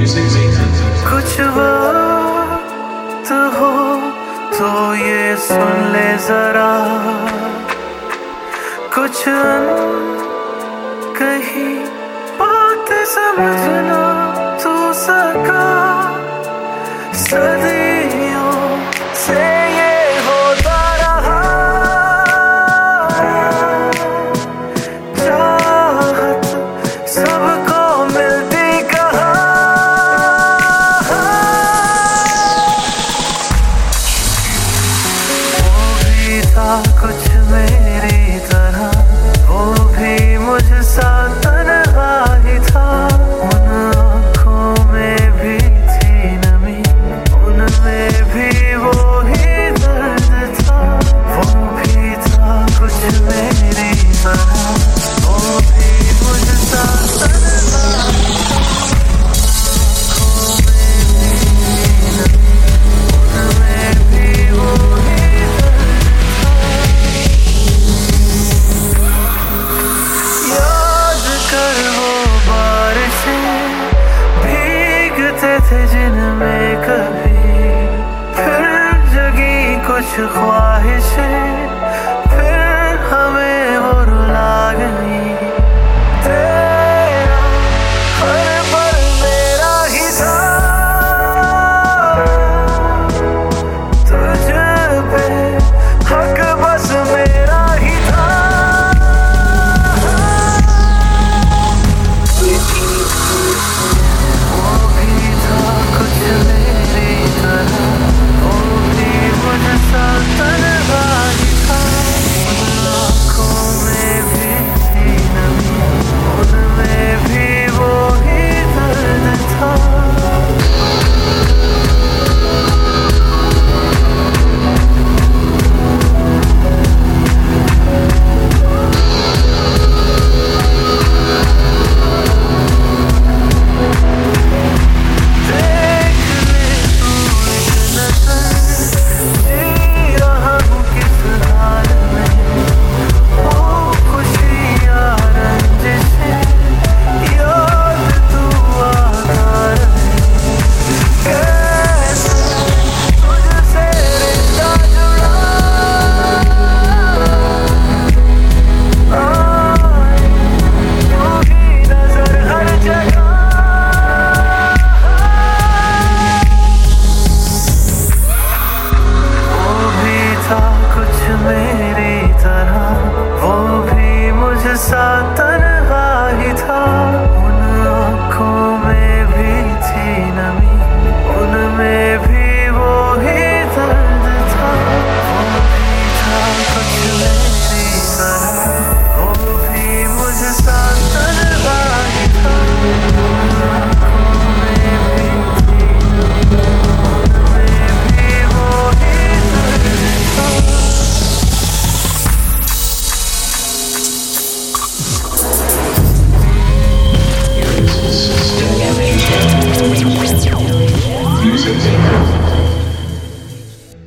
कुछ वक्त हो तो ये सुन ले जरा। कुछ कही बात समझना। talk to me 此话 साथ